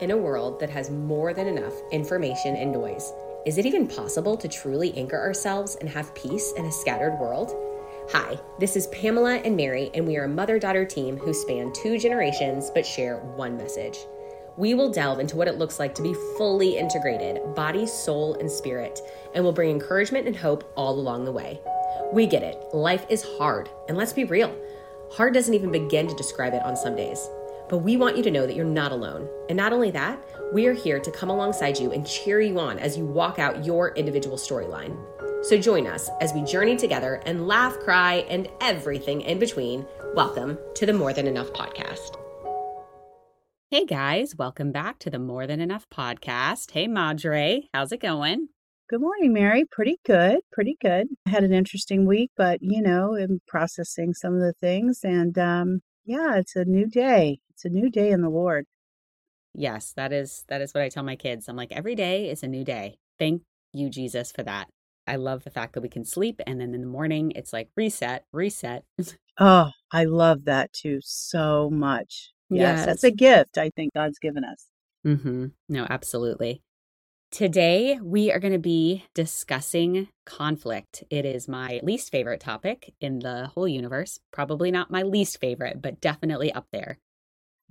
In a world that has more than enough information and noise, is it even possible to truly anchor ourselves and have peace in a scattered world? Hi, this is Pamela and Mary, and we are a mother daughter team who span two generations but share one message. We will delve into what it looks like to be fully integrated, body, soul, and spirit, and will bring encouragement and hope all along the way. We get it, life is hard, and let's be real. Hard doesn't even begin to describe it on some days. But we want you to know that you're not alone. And not only that, we are here to come alongside you and cheer you on as you walk out your individual storyline. So join us as we journey together and laugh, cry, and everything in between. Welcome to the More Than Enough podcast. Hey guys, welcome back to the More Than Enough podcast. Hey Madre, how's it going? Good morning, Mary. Pretty good. Pretty good. I had an interesting week, but you know, I'm processing some of the things and um yeah, it's a new day. It's a new day in the Lord. Yes, that is that is what I tell my kids. I'm like every day is a new day. Thank you Jesus for that. I love the fact that we can sleep and then in the morning it's like reset, reset. oh, I love that too so much. Yes, yes. that's a gift I think God's given us. Mm-hmm. No, absolutely. Today, we are going to be discussing conflict. It is my least favorite topic in the whole universe. Probably not my least favorite, but definitely up there.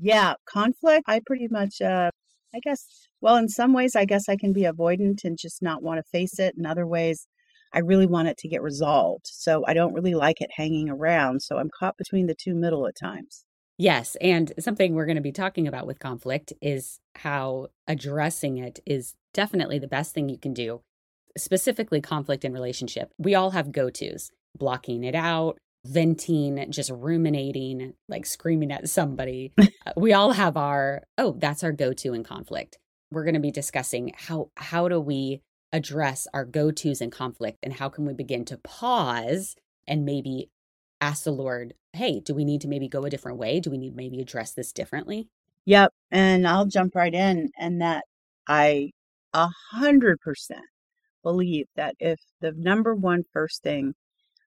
Yeah, conflict, I pretty much, uh, I guess, well, in some ways, I guess I can be avoidant and just not want to face it. In other ways, I really want it to get resolved. So I don't really like it hanging around. So I'm caught between the two middle at times. Yes. And something we're going to be talking about with conflict is how addressing it is definitely the best thing you can do, specifically conflict in relationship. We all have go tos, blocking it out, venting, just ruminating, like screaming at somebody. Uh, we all have our, oh, that's our go to in conflict. We're going to be discussing how how do we address our go-tos in conflict and how can we begin to pause and maybe ask the Lord, hey, do we need to maybe go a different way? Do we need maybe address this differently? Yep. And I'll jump right in and that I a hundred percent believe that if the number one first thing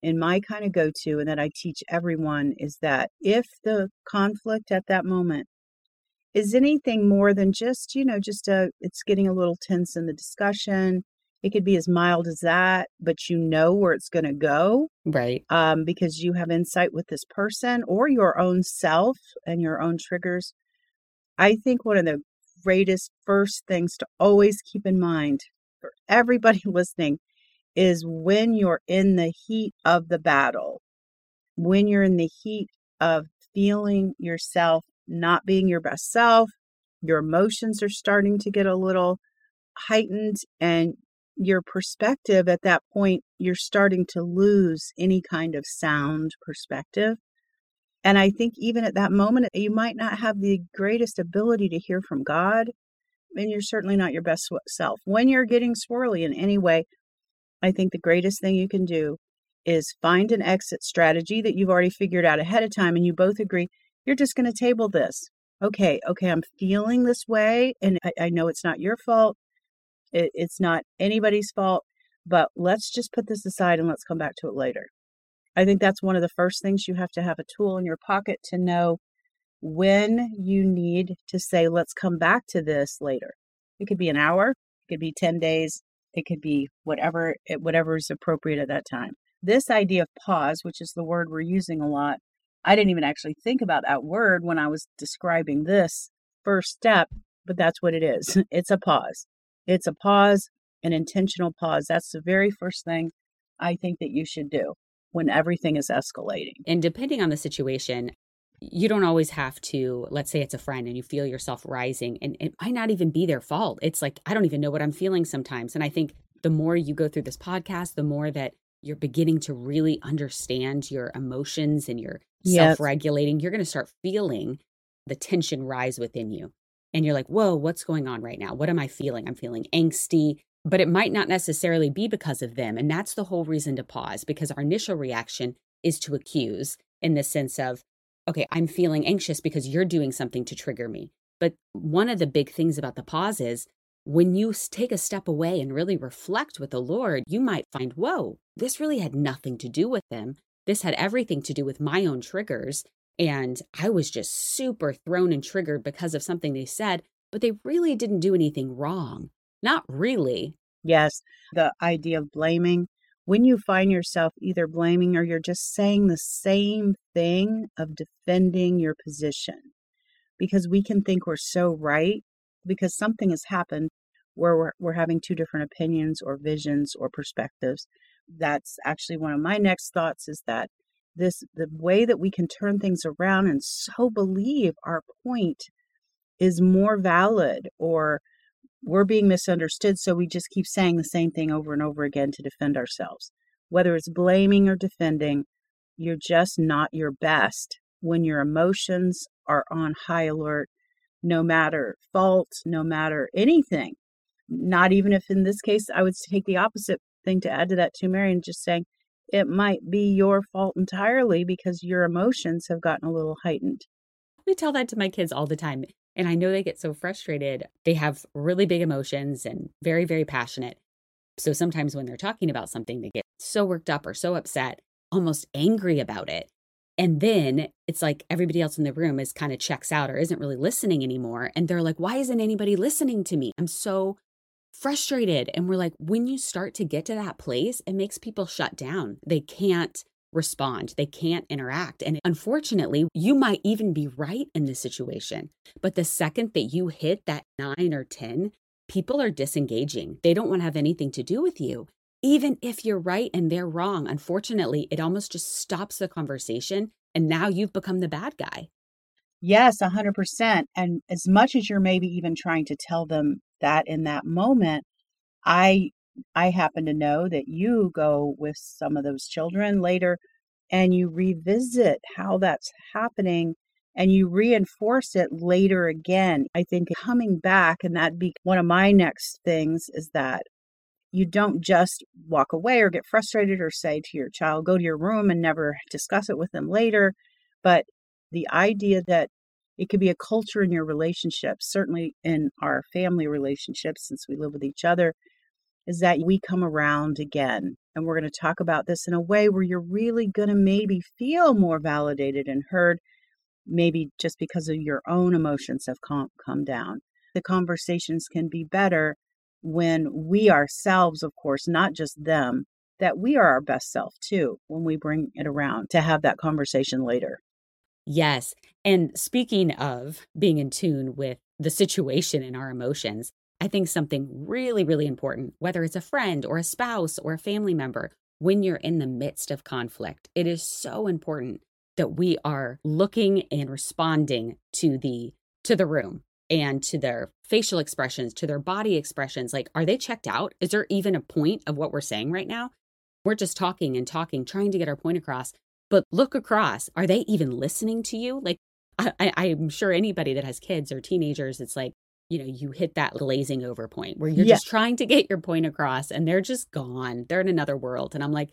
in my kind of go to and that I teach everyone is that if the conflict at that moment is anything more than just, you know, just a, it's getting a little tense in the discussion. It could be as mild as that, but you know where it's going to go. Right. Um, because you have insight with this person or your own self and your own triggers. I think one of the greatest first things to always keep in mind for everybody listening is when you're in the heat of the battle, when you're in the heat of feeling yourself not being your best self, your emotions are starting to get a little heightened, and your perspective at that point, you're starting to lose any kind of sound perspective. And I think even at that moment, you might not have the greatest ability to hear from God, and you're certainly not your best self. When you're getting swirly in any way, I think the greatest thing you can do is find an exit strategy that you've already figured out ahead of time, and you both agree you're just going to table this. Okay, okay, I'm feeling this way, and I, I know it's not your fault. It, it's not anybody's fault, but let's just put this aside and let's come back to it later. I think that's one of the first things you have to have a tool in your pocket to know when you need to say, let's come back to this later. It could be an hour, it could be 10 days, it could be whatever it whatever is appropriate at that time. This idea of pause, which is the word we're using a lot, I didn't even actually think about that word when I was describing this first step, but that's what it is. It's a pause. It's a pause, an intentional pause. That's the very first thing I think that you should do when everything is escalating. And depending on the situation, you don't always have to, let's say it's a friend and you feel yourself rising, and it might not even be their fault. It's like, I don't even know what I'm feeling sometimes. And I think the more you go through this podcast, the more that you're beginning to really understand your emotions and your yes. self regulating, you're going to start feeling the tension rise within you. And you're like, whoa, what's going on right now? What am I feeling? I'm feeling angsty but it might not necessarily be because of them. And that's the whole reason to pause because our initial reaction is to accuse in the sense of, okay, I'm feeling anxious because you're doing something to trigger me. But one of the big things about the pause is when you take a step away and really reflect with the Lord, you might find, whoa, this really had nothing to do with them. This had everything to do with my own triggers. And I was just super thrown and triggered because of something they said but they really didn't do anything wrong. Not really. Yes, the idea of blaming. When you find yourself either blaming or you're just saying the same thing of defending your position, because we can think we're so right because something has happened where we're, we're having two different opinions or visions or perspectives. That's actually one of my next thoughts is that this the way that we can turn things around and so believe our point is more valid or we're being misunderstood so we just keep saying the same thing over and over again to defend ourselves whether it's blaming or defending you're just not your best when your emotions are on high alert no matter fault no matter anything not even if in this case I would take the opposite thing to add to that too, Mary, and just saying it might be your fault entirely because your emotions have gotten a little heightened. We tell that to my kids all the time. And I know they get so frustrated. They have really big emotions and very, very passionate. So sometimes when they're talking about something, they get so worked up or so upset, almost angry about it. And then it's like everybody else in the room is kind of checks out or isn't really listening anymore. And they're like, why isn't anybody listening to me? I'm so frustrated. And we're like, when you start to get to that place, it makes people shut down. They can't respond, they can't interact. And unfortunately, you might even be right in this situation. But the second that you hit that nine or 10, people are disengaging. They don't want to have anything to do with you. Even if you're right and they're wrong, unfortunately, it almost just stops the conversation. And now you've become the bad guy. Yes, 100%. And as much as you're maybe even trying to tell them that in that moment, I I happen to know that you go with some of those children later and you revisit how that's happening and you reinforce it later again. I think coming back, and that'd be one of my next things is that you don't just walk away or get frustrated or say to your child, go to your room and never discuss it with them later. But the idea that it could be a culture in your relationship, certainly in our family relationships, since we live with each other, is that we come around again. And we're going to talk about this in a way where you're really going to maybe feel more validated and heard, maybe just because of your own emotions have come, come down. The conversations can be better when we ourselves, of course, not just them, that we are our best self too when we bring it around to have that conversation later. Yes. And speaking of being in tune with the situation and our emotions, I think something really, really important, whether it's a friend or a spouse or a family member, when you're in the midst of conflict, it is so important that we are looking and responding to the to the room and to their facial expressions, to their body expressions. Like, are they checked out? Is there even a point of what we're saying right now? We're just talking and talking, trying to get our point across but look across are they even listening to you like I, i'm sure anybody that has kids or teenagers it's like you know you hit that glazing over point where you're yeah. just trying to get your point across and they're just gone they're in another world and i'm like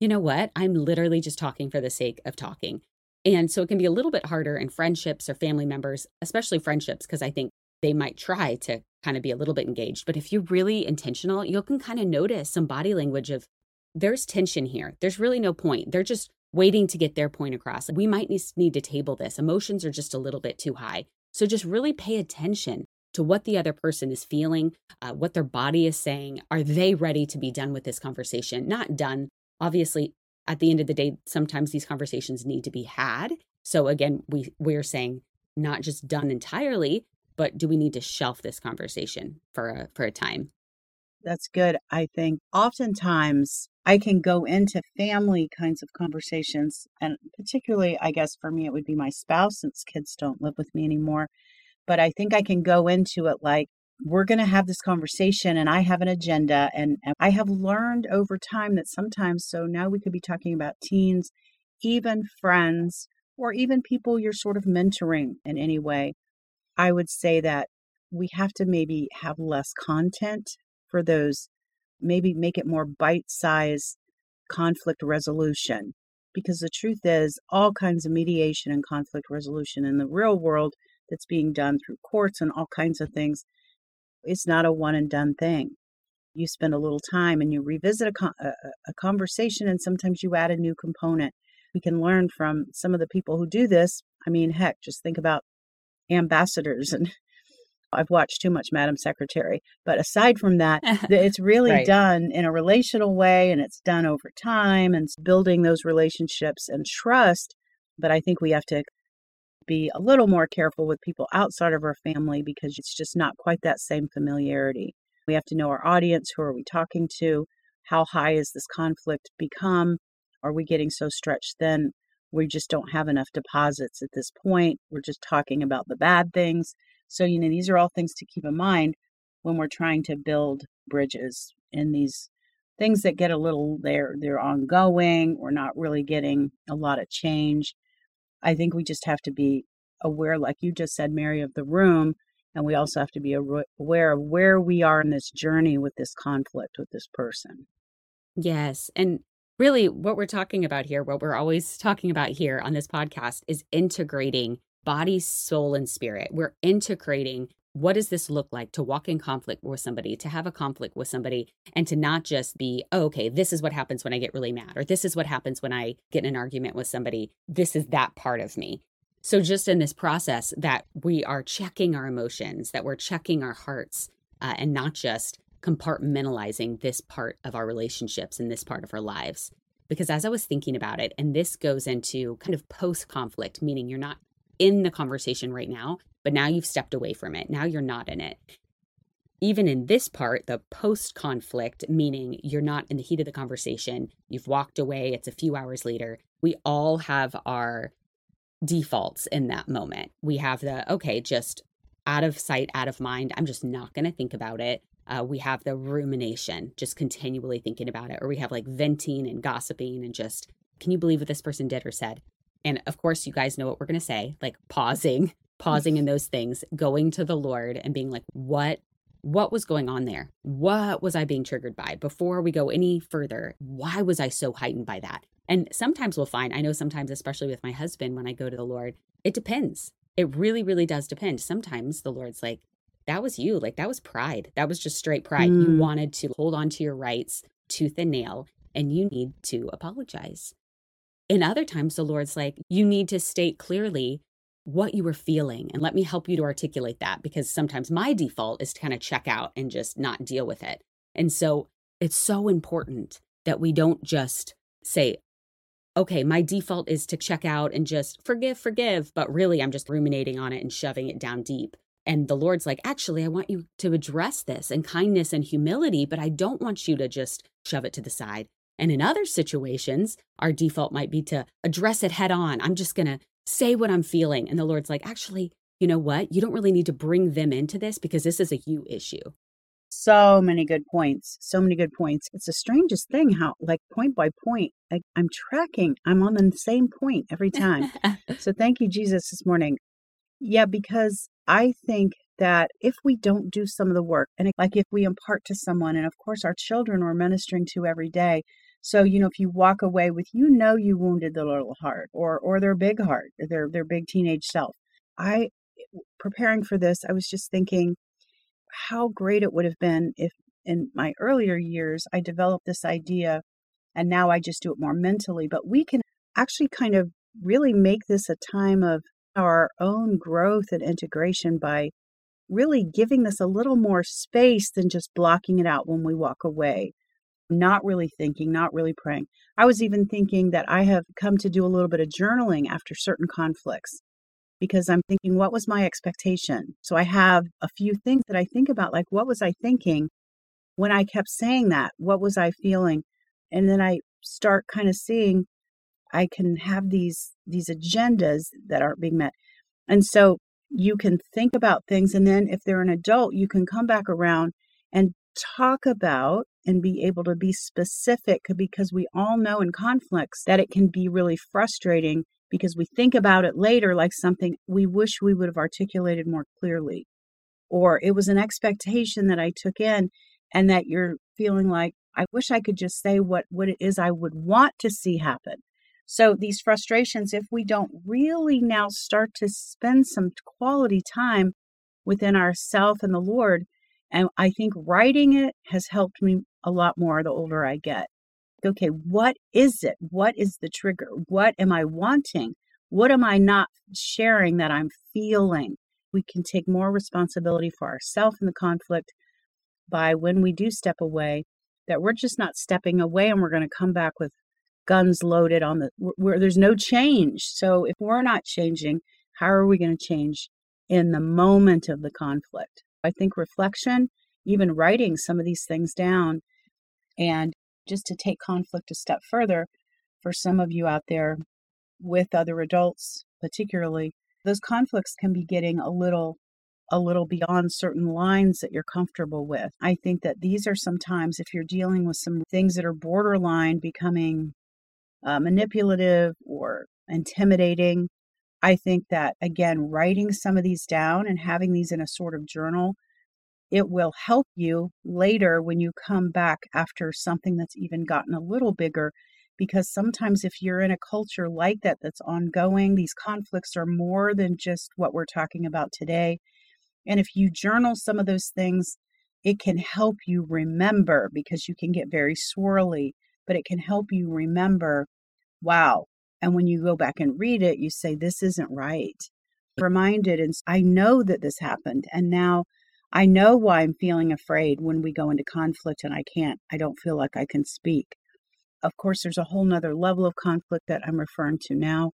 you know what i'm literally just talking for the sake of talking and so it can be a little bit harder in friendships or family members especially friendships because i think they might try to kind of be a little bit engaged but if you're really intentional you can kind of notice some body language of there's tension here there's really no point they're just waiting to get their point across. We might need to table this. Emotions are just a little bit too high. So just really pay attention to what the other person is feeling, uh, what their body is saying. Are they ready to be done with this conversation? Not done. Obviously, at the end of the day, sometimes these conversations need to be had. So again, we we're saying not just done entirely, but do we need to shelf this conversation for a for a time? That's good. I think oftentimes I can go into family kinds of conversations. And particularly, I guess for me, it would be my spouse since kids don't live with me anymore. But I think I can go into it like, we're going to have this conversation and I have an agenda. And, and I have learned over time that sometimes, so now we could be talking about teens, even friends, or even people you're sort of mentoring in any way. I would say that we have to maybe have less content for those maybe make it more bite size conflict resolution. Because the truth is, all kinds of mediation and conflict resolution in the real world that's being done through courts and all kinds of things, it's not a one and done thing. You spend a little time and you revisit a, a, a conversation, and sometimes you add a new component. We can learn from some of the people who do this. I mean, heck, just think about ambassadors and I've watched too much Madam Secretary. But aside from that, it's really right. done in a relational way and it's done over time and it's building those relationships and trust. But I think we have to be a little more careful with people outside of our family because it's just not quite that same familiarity. We have to know our audience. Who are we talking to? How high has this conflict become? Are we getting so stretched thin we just don't have enough deposits at this point? We're just talking about the bad things. So, you know, these are all things to keep in mind when we're trying to build bridges in these things that get a little they're they're ongoing we're not really getting a lot of change i think we just have to be aware like you just said mary of the room and we also have to be aware of where we are in this journey with this conflict with this person. Yes and really what we're talking about here what we're always talking about here on this podcast is integrating body soul and spirit. We're integrating what does this look like to walk in conflict with somebody, to have a conflict with somebody, and to not just be, oh, okay, this is what happens when I get really mad, or this is what happens when I get in an argument with somebody. This is that part of me. So, just in this process, that we are checking our emotions, that we're checking our hearts, uh, and not just compartmentalizing this part of our relationships and this part of our lives. Because as I was thinking about it, and this goes into kind of post conflict, meaning you're not in the conversation right now, but now you've stepped away from it. Now you're not in it. Even in this part, the post conflict, meaning you're not in the heat of the conversation, you've walked away, it's a few hours later, we all have our defaults in that moment. We have the, okay, just out of sight, out of mind. I'm just not going to think about it. Uh, we have the rumination, just continually thinking about it. Or we have like venting and gossiping and just, can you believe what this person did or said? And of course, you guys know what we're going to say, like pausing, pausing in those things, going to the Lord and being like, what what was going on there? What was I being triggered by? Before we go any further, why was I so heightened by that? And sometimes we'll find, I know sometimes, especially with my husband, when I go to the Lord, it depends. It really, really does depend. Sometimes the Lord's like, that was you. Like, that was pride. That was just straight pride. Mm. You wanted to hold on to your rights tooth and nail, and you need to apologize. In other times, the Lord's like, you need to state clearly what you were feeling and let me help you to articulate that because sometimes my default is to kind of check out and just not deal with it. And so it's so important that we don't just say, okay, my default is to check out and just forgive, forgive, but really I'm just ruminating on it and shoving it down deep. And the Lord's like, actually, I want you to address this in kindness and humility, but I don't want you to just shove it to the side. And in other situations, our default might be to address it head on. I'm just going to say what I'm feeling. And the Lord's like, actually, you know what? You don't really need to bring them into this because this is a you issue. So many good points. So many good points. It's the strangest thing how, like, point by point, I, I'm tracking. I'm on the same point every time. so thank you, Jesus, this morning. Yeah, because I think that if we don't do some of the work, and like if we impart to someone, and of course our children we're ministering to every day, so, you know, if you walk away with, you know, you wounded the little heart or, or their big heart, their, their big teenage self. I, eh, preparing for this, I was just thinking how great it would have been if in my earlier years I developed this idea and now I just do it more mentally. But we can actually kind of really make this a time of our own growth and integration by really giving this a little more space than just blocking it out when we walk away not really thinking, not really praying. I was even thinking that I have come to do a little bit of journaling after certain conflicts because I'm thinking, what was my expectation? So I have a few things that I think about, like, what was I thinking when I kept saying that? What was I feeling? And then I start kind of seeing I can have these these agendas that aren't being met. And so you can think about things and then if they're an adult, you can come back around and talk about and be able to be specific because we all know in conflicts that it can be really frustrating because we think about it later like something we wish we would have articulated more clearly. Or it was an expectation that I took in and that you're feeling like, I wish I could just say what, what it is I would want to see happen. So these frustrations, if we don't really now start to spend some quality time within ourself and the Lord, and I think writing it has helped me a lot more the older I get. Okay, what is it? What is the trigger? What am I wanting? What am I not sharing that I'm feeling? We can take more responsibility for ourselves in the conflict by when we do step away, that we're just not stepping away and we're going to come back with guns loaded on the where there's no change. So if we're not changing, how are we going to change in the moment of the conflict? I think reflection, even writing some of these things down, and just to take conflict a step further, for some of you out there with other adults, particularly, those conflicts can be getting a little a little beyond certain lines that you're comfortable with. I think that these are sometimes, if you're dealing with some things that are borderline becoming uh, manipulative or intimidating, I think that again, writing some of these down and having these in a sort of journal, it will help you later when you come back after something that's even gotten a little bigger. Because sometimes, if you're in a culture like that that's ongoing, these conflicts are more than just what we're talking about today. And if you journal some of those things, it can help you remember because you can get very swirly, but it can help you remember, wow. And when you go back and read it, you say, this isn't right. Reminded, and I know that this happened. And now I know why I'm feeling afraid when we go into conflict and I can't, I don't feel like I can speak. Of course, there's a whole nother level of conflict that I'm referring to now.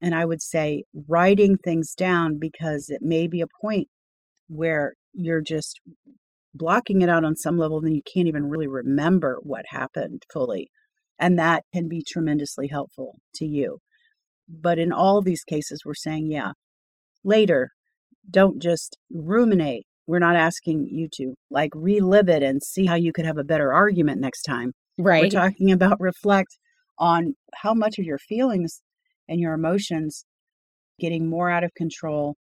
And I would say writing things down because it may be a point where you're just blocking it out on some level, then you can't even really remember what happened fully. And that can be tremendously helpful to you. But in all these cases, we're saying, yeah, later, don't just ruminate. We're not asking you to like relive it and see how you could have a better argument next time. Right. We're talking about reflect on how much of your feelings and your emotions getting more out of control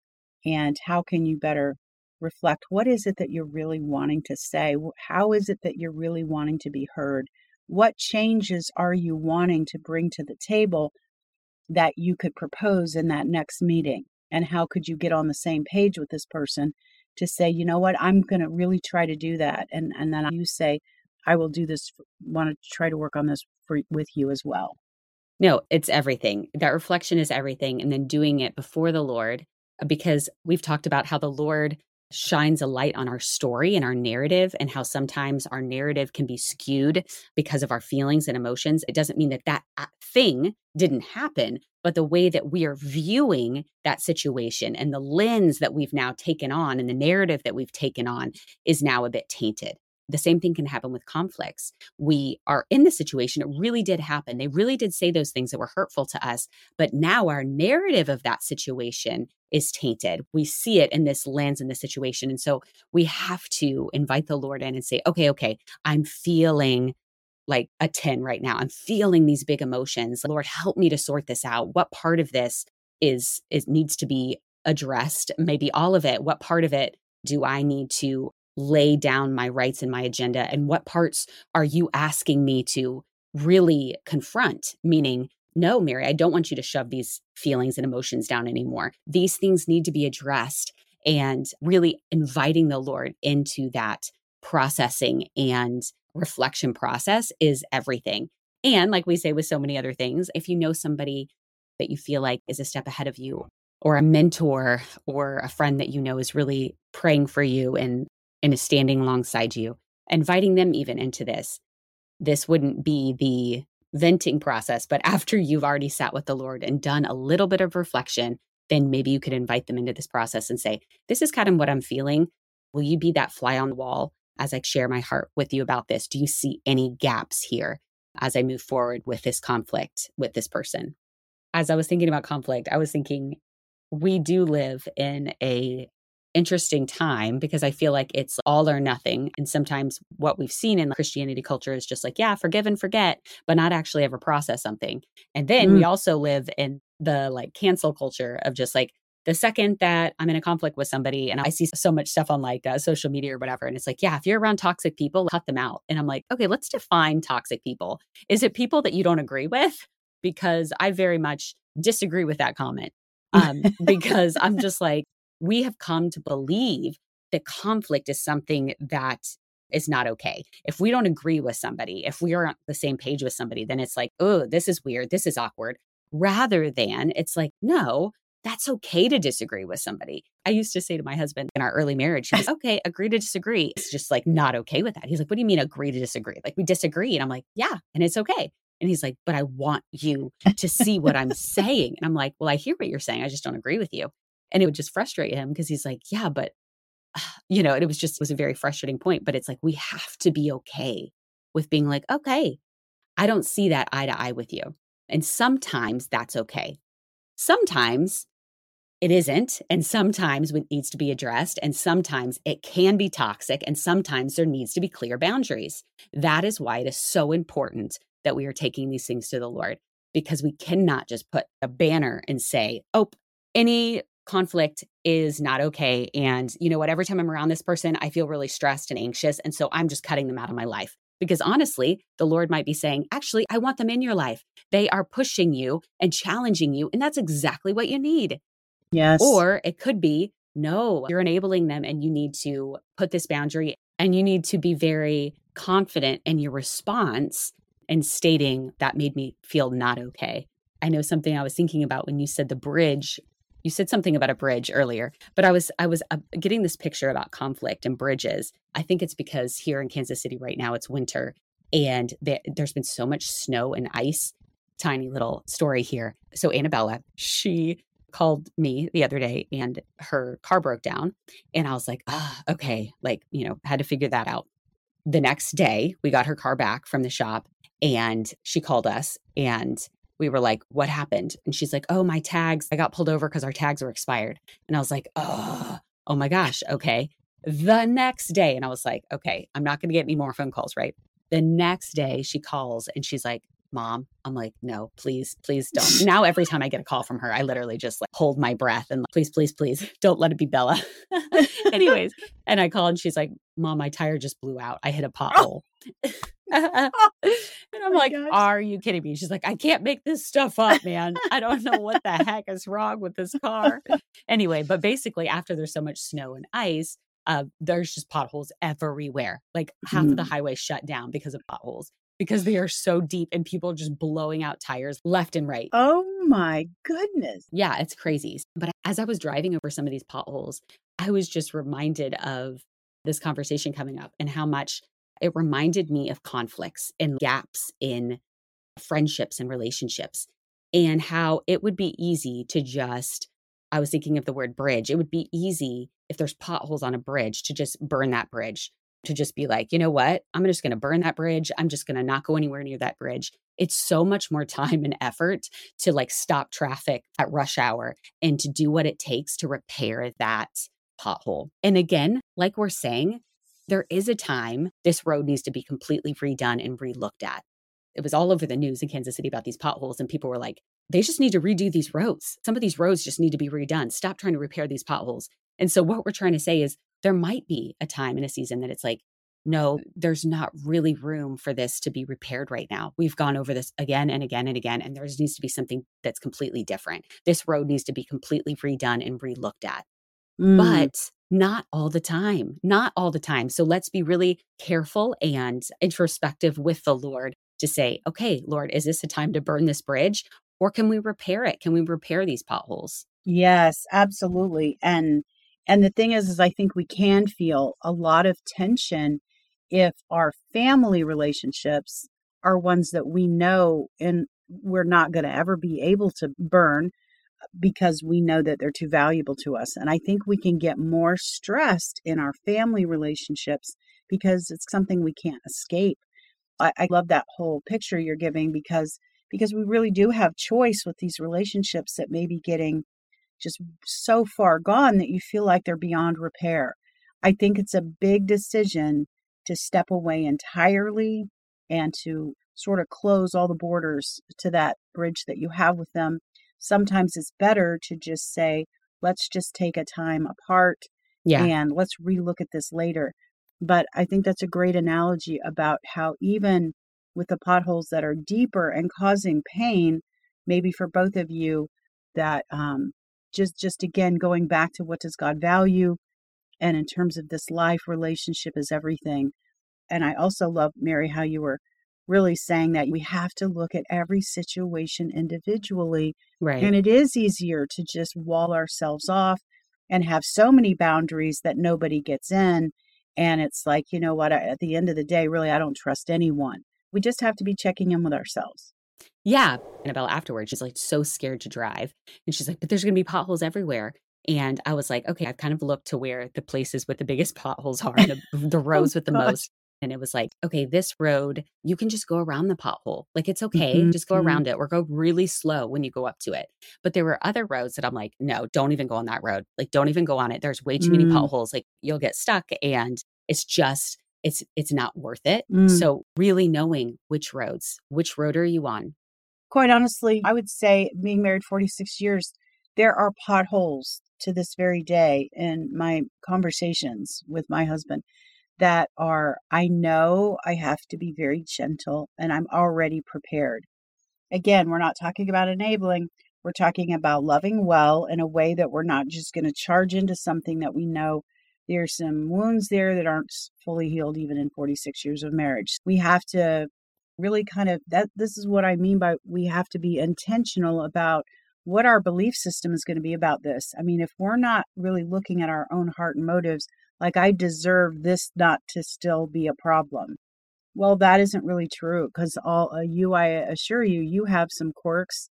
and how can you better reflect what is it that you're really wanting to say? How is it that you're really wanting to be heard? What changes are you wanting to bring to the table that you could propose in that next meeting? And how could you get on the same page with this person to say, you know what, I'm going to really try to do that. And, and then you say, I will do this, want to try to work on this for, with you as well. No, it's everything. That reflection is everything. And then doing it before the Lord, uh, because we've talked about how the Lord shines a light on our story and our narrative and how sometimes our narrative can be skewed because of our feelings and emotions. It doesn't mean that that uh, thing didn't happen, but the way that we are viewing that situation and the lens that we've now taken on and the narrative that we've taken on is now a bit tainted. The same thing can happen with conflicts. We are in the situation. It really did happen. They really did say those things that were hurtful to us. But now our narrative of that situation is tainted. We see it in this lens in this situation. And so we have to invite the Lord in and say, okay, okay, I'm feeling like a 10 right now. I'm feeling these big emotions. Lord, help me to sort this out. What part of this is is needs to be addressed? Maybe all of it. What part of it do I need to lay down my rights and my agenda? And what parts are you asking me to really confront? Meaning, no, Mary, I don't want you to shove these feelings and emotions down anymore. These things need to be addressed and really inviting the Lord into that processing and reflection process is everything. And like we say with so many other things, if you know somebody that you feel like is a step ahead of you, or a mentor or a friend that you know is really praying for you and, and is standing alongside you, inviting them even into this. This wouldn't be the venting process. But after you've already sat with the Lord and done a little bit of reflection, then maybe you could invite them into this process and say, This is kind of what I'm feeling. Will you be that fly on the wall as I share my heart with you about this? Do you see any gaps here as I move forward with this conflict with this person? As I was thinking about conflict, I was thinking we do live in a interesting time because I feel like it's all or nothing. And sometimes what we've seen in Christianity culture is just like, yeah, forgive and forget, but not actually ever process something. And then mm. we also live in the like cancel culture of just like, the second that I'm in a conflict with somebody and I see so much stuff on like uh, social media or whatever, and it's like, yeah, if you're around toxic people, cut them out. And I'm like, okay, let's define toxic people. Is it people that you don't agree with? Because I very much disagree with that comment. Um, because I'm just like, we have come to believe that conflict is something that is not okay. If we don't agree with somebody, if we are on the same page with somebody, then it's like, oh, this is weird. This is awkward. Rather than it's like, no, that's okay to disagree with somebody. I used to say to my husband in our early marriage, he's okay, agree to disagree. It's just like not okay with that. He's like, what do you mean agree to disagree? Like we disagree. And I'm like, yeah, and it's okay. And he's like, but I want you to see what I'm saying. And I'm like, well, I hear what you're saying. I just don't agree with you. And it would just frustrate him because he's like, yeah, but you know, it was just it was a very frustrating point. But it's like we have to be okay with being like, okay, I don't see that eye to eye with you. And sometimes that's okay. Sometimes it isn't. And sometimes it needs to be addressed. And sometimes it can be toxic. And sometimes there needs to be clear boundaries. That is why it is so important that we are taking these things to the Lord because we cannot just put a banner and say, oh, any conflict is not okay. And you know what? Every time I'm around this person, I feel really stressed and anxious. And so I'm just cutting them out of my life. Because honestly, the Lord might be saying, actually, I want them in your life. They are pushing you and challenging you. And that's exactly what you need. Yes. Or it could be, no, you're enabling them and you need to put this boundary and you need to be very confident in your response and stating that made me feel not okay. I know something I was thinking about when you said the bridge. You said something about a bridge earlier, but I was I was uh, getting this picture about conflict and bridges. I think it's because here in Kansas City right now it's winter and there, there's been so much snow and ice. Tiny little story here. So Annabella, she called me the other day and her car broke down and I was like, "Ah, okay, like, you know, had to figure that out." The next day, we got her car back from the shop and she called us and we were like, what happened? And she's like, oh, my tags, I got pulled over because our tags were expired. And I was like, oh, oh my gosh, okay. The next day, and I was like, okay, I'm not going to get any more phone calls, right? The next day, she calls and she's like, mom i'm like no please please don't now every time i get a call from her i literally just like hold my breath and like, please please please don't let it be bella anyways and i call and she's like mom my tire just blew out i hit a pothole oh. and I'm oh like, gosh. are you kidding me? She's like, I can't make this stuff up, man. I don't know what the heck is wrong with this car. anyway, but basically, after there's so much snow and ice, uh, there's just potholes everywhere. Like half mm. of the mm. highway shut down because of potholes because they are so deep and people are just blowing out tires left and right. Oh my goodness. Yeah, it's crazy. But as I was driving over some of these potholes, I was just reminded of this conversation coming up and how much it reminded me of conflicts and gaps in friendships and relationships, and how it would be easy to just, I was thinking of the word bridge. It would be easy if there's potholes on a bridge to just burn that bridge, to just be like, you know what? I'm just going to burn that bridge. I'm just going to not go anywhere near that bridge. It's so much more time and effort to like stop traffic at rush hour and to do what it takes to repair that pothole. And again, like we're saying, there is a time this road needs to be completely redone and relooked at. It was all over the news in Kansas City about these potholes, and people were like, they just need to redo these roads. Some of these roads just need to be redone. Stop trying to repair these potholes. And so, what we're trying to say is there might be a time in a season that it's like, no, there's not really room for this to be repaired right now. We've gone over this again and again and again, and there needs to be something that's completely different. This road needs to be completely redone and relooked at. Mm. But not all the time, not all the time. So let's be really careful and introspective with the Lord to say, okay, Lord, is this a time to burn this bridge or can we repair it? Can we repair these potholes? Yes, absolutely. And and the thing is is I think we can feel a lot of tension if our family relationships are ones that we know and we're not going to ever be able to burn because we know that they're too valuable to us. And I think we can get more stressed in our family relationships because it's something we can't escape. I, I love that whole picture you're giving because because we really do have choice with these relationships that may be getting just so far gone that you feel like they're beyond repair. I think it's a big decision to step away entirely and to sort of close all the borders to that bridge that you have with them sometimes it's better to just say, let's just take a time apart yeah. and let's relook at this later. But I think that's a great analogy about how even with the potholes that are deeper and causing pain, maybe for both of you, that um, just just again going back to what does God value, and in terms of this life relationship is everything. And I also love Mary how you were really saying that we have to look at every situation individually. Right. And it is easier to just wall ourselves off and have so many boundaries that nobody gets in. And it's like, you know what, at the end of the day, really, I don't trust anyone. We just have to be checking in with ourselves. Yeah. Annabelle afterwards, she's like so scared to drive. And she's like, but there's going to be potholes everywhere. And I was like, okay, I've kind of looked to where the places with the biggest potholes are, the, the oh roads oh, with the gosh. most. And it was like, okay, this road, you can just go around the pothole. Like it's okay. Mm-hmm. Just go mm-hmm. around it or go really slow when you go up to it. But there were other roads that I'm like, no, don't even go on that road. Like, don't even go on it. There's way too mm-hmm. many mm. potholes. Like you'll get stuck. And it's just, it's it's not worth it. Mm. So really knowing which roads, which road are you on? Quite honestly, I would say being married 46 years, there are potholes to this very day in my conversations with my husband that are, I know I have to be very gentle and I'm already prepared. Again, we're not talking about enabling, we're talking about loving well in a way that we're not just going to charge into something that we know there's some wounds there that aren't fully healed even in 46 years of marriage. We have to really kind of that this is what I mean by we have to be intentional about what our belief system is going to be about this. I mean, if we're not really looking at our own heart and motives, like I deserve this not to still be a problem. Well, that isn't really true because all uh, you, I assure you, you have some quirks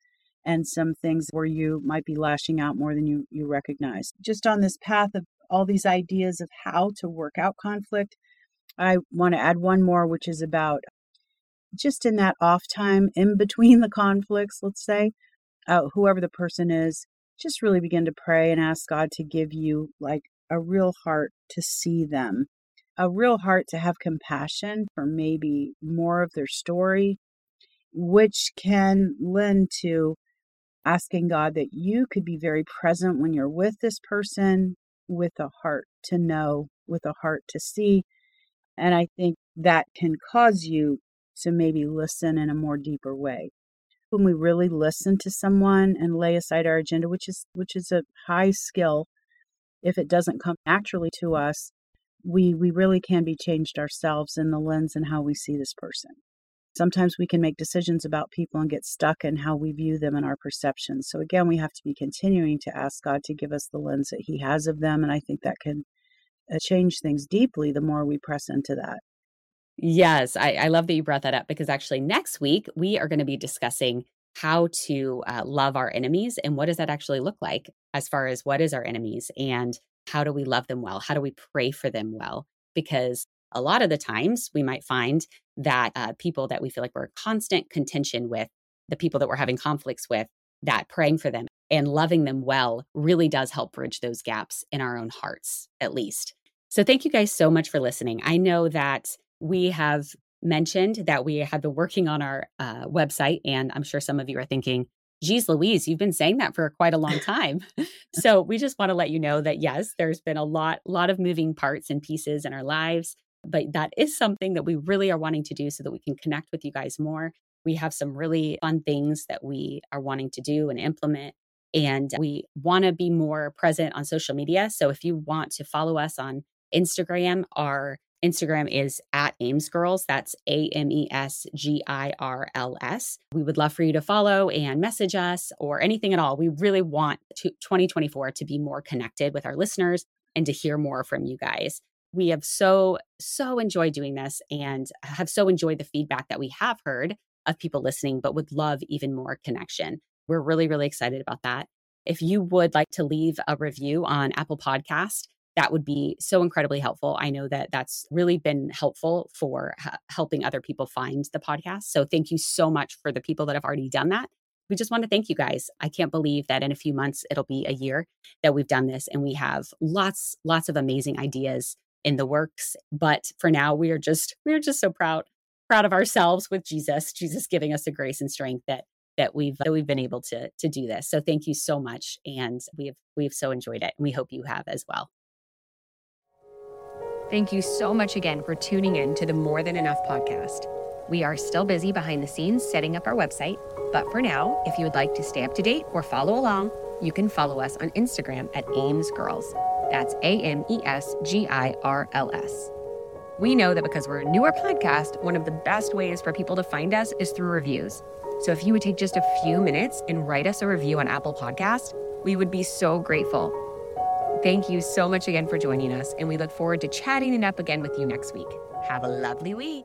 and some things where you might be lashing out more than you you recognize. Just on this path of all these ideas of how to work out conflict, I want to add one more, which is about just in that off time in between the conflicts, let's say, uh, whoever the person is, just really begin to pray and ask God to give you like a real heart to see them, a real heart to have compassion for maybe more of their story, which can lend to asking God that you could be very present when you're with this person with a heart to know, with a heart to see. And I think that can cause you to maybe listen in a more deeper way. When we really listen to someone and lay aside our agenda, which is which is a high skill, if it doesn't come naturally to us, we we really can be changed ourselves in the lens and how we see this person. Sometimes we can make decisions about people and get stuck in how we view them and our perceptions. So again, we have to be continuing to ask God to give us the lens that He has of them, and I think that can uh, change things deeply the more we press into that. Yes, I, I love that you brought that up because actually next week we are going to be discussing how to uh, love our enemies and what does that actually look like as far as what is our enemies and how do we love them well? How do we pray for them well? Because a lot of the times we might find that uh, people that we feel like we're constant contention with, the people that we're having conflicts with, that praying for them and loving them well really does help bridge those gaps in our own hearts, at least. So, thank you guys so much for listening. I know that we have mentioned that we have been working on our uh, website, and I'm sure some of you are thinking, geez, Louise, you've been saying that for quite a long time. so we just want to let you know that yes, there's been a lot, lot of moving parts and pieces in our lives, but that is something that we really are wanting to do so that we can connect with you guys more. We have some really fun things that we are wanting to do and implement. And we want to be more present on social media. So if you want to follow us on Instagram, our Instagram is at Ames Girls. That's A M E S G I R L S. We would love for you to follow and message us or anything at all. We really want to, 2024 to be more connected with our listeners and to hear more from you guys. We have so, so enjoyed doing this and have so enjoyed the feedback that we have heard of people listening, but would love even more connection. We're really, really excited about that. If you would like to leave a review on Apple Podcast, that would be so incredibly helpful. I know that that's really been helpful for h- helping other people find the podcast. So thank you so much for the people that have already done that. We just want to thank you guys. I can't believe that in a few months it'll be a year that we've done this and we have lots lots of amazing ideas in the works, but for now we are just we are just so proud proud of ourselves with Jesus, Jesus giving us the grace and strength that that we've that we've been able to to do this. So thank you so much and we've we've so enjoyed it and we hope you have as well. Thank you so much again for tuning in to the More Than Enough podcast. We are still busy behind the scenes setting up our website, but for now, if you would like to stay up to date or follow along, you can follow us on Instagram at Ames Girls. That's A M E S G I R L S. We know that because we're a newer podcast, one of the best ways for people to find us is through reviews. So if you would take just a few minutes and write us a review on Apple Podcast, we would be so grateful. Thank you so much again for joining us, and we look forward to chatting it up again with you next week. Have a lovely week.